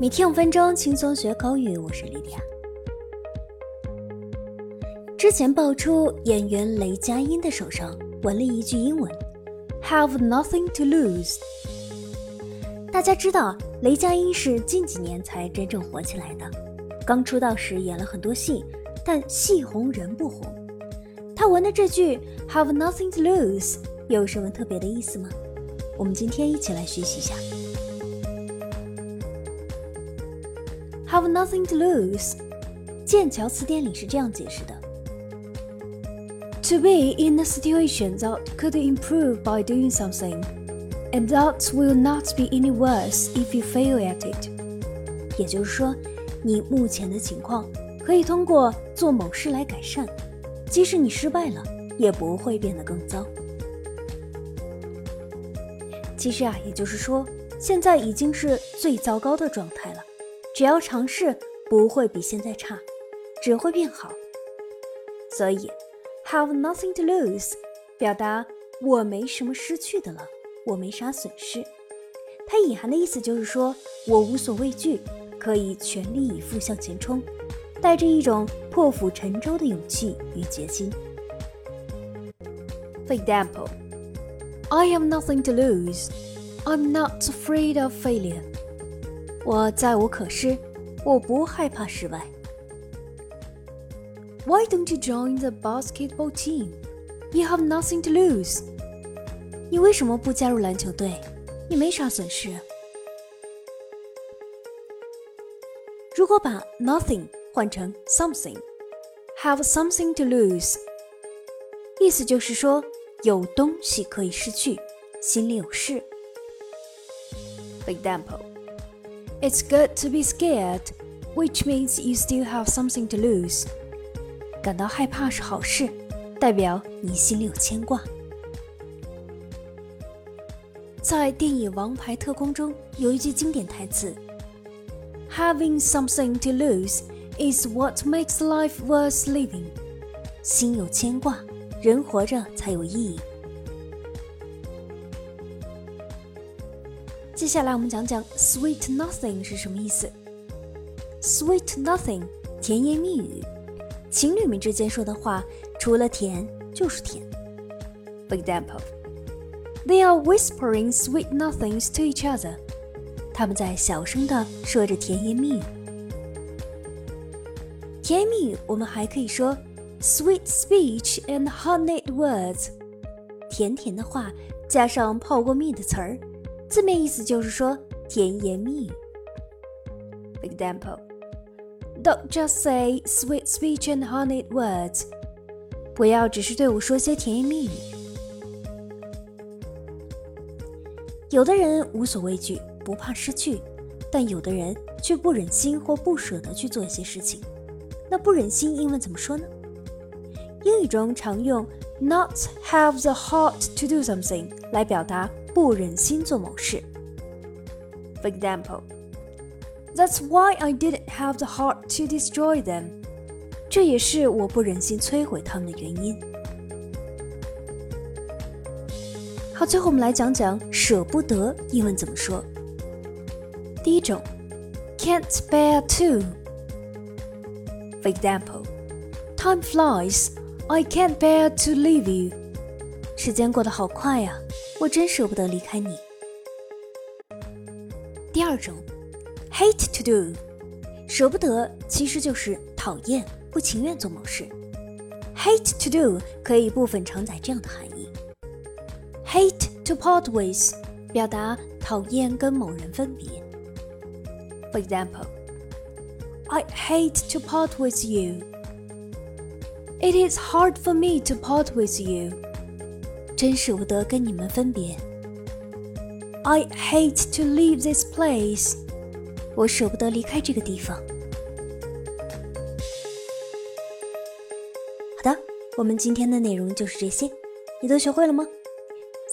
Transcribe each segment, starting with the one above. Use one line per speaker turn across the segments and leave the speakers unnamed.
每天五分钟，轻松学口语。我是莉迪亚。之前爆出演员雷佳音的手上纹了一句英文：“Have nothing to lose。”大家知道，雷佳音是近几年才真正火起来的。刚出道时演了很多戏，但戏红人不红。他纹的这句 “Have nothing to lose” 有什么特别的意思吗？我们今天一起来学习一下。Have nothing to lose，剑桥词典里是这样解释的：To be in a situation that could improve by doing something, and that will not be any worse if you fail at it。也就是说，你目前的情况可以通过做某事来改善，即使你失败了，也不会变得更糟。其实啊，也就是说，现在已经是最糟糕的状态了。只要尝试，不会比现在差，只会变好。所以，have nothing to lose，表达我没什么失去的了，我没啥损失。它隐含的意思就是说我无所畏惧，可以全力以赴向前冲，带着一种破釜沉舟的勇气与决心。For example, I have nothing to lose. I'm not afraid of failure. 我再无可失，我不害怕失败。Why don't you join the basketball team? You have nothing to lose. 你为什么不加入篮球队？你没啥损失。如果把 nothing 换成 something，have something to lose，意思就是说有东西可以失去，心里有事。For example. It's good to be scared, which means you still have something to lose. 感到害怕是好事，代表你心里有牵挂。在电影《王牌特工》中有一句经典台词：“Having something to lose is what makes life worth living。”心有牵挂，人活着才有意义。 接下来我们讲讲 sweet nothing 是什么意思。sweet nothing 甜言蜜语，情侣们之间说的话，除了甜就是甜。For example, they are whispering sweet nothings to each other。他们在小声的说着甜言蜜语。甜言蜜语我们还可以说 sweet speech and honeyed words，甜甜的话加上泡过蜜的词儿。字面意思就是说甜言蜜语。Example, don't just say sweet speech and honeyed words。不要只是对我说些甜言蜜语。有的人无所畏惧，不怕失去，但有的人却不忍心或不舍得去做一些事情。那不忍心英文怎么说呢？英语中常用 not have the heart to do something 来表达。不忍心做某事。For example, that's why I didn't have the heart to destroy them. 这也是我不忍心摧毁他们的原因。好，最后我们来讲讲舍不得英文怎么说。第一种，can't bear to。For example, time flies. I can't bear to leave you. 时间过得好快呀。 我真舍不得离开你。第二种，hate to do，舍不得其实就是讨厌、不情愿做某事。hate to do 可以部分承载这样的含义：hate to part with，表达讨厌跟某人分别。For example, I hate to part with you. It is hard for me to part with you. 真舍不得跟你们分别。I hate to leave this place。我舍不得离开这个地方。好的，我们今天的内容就是这些，你都学会了吗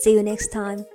？See you next time.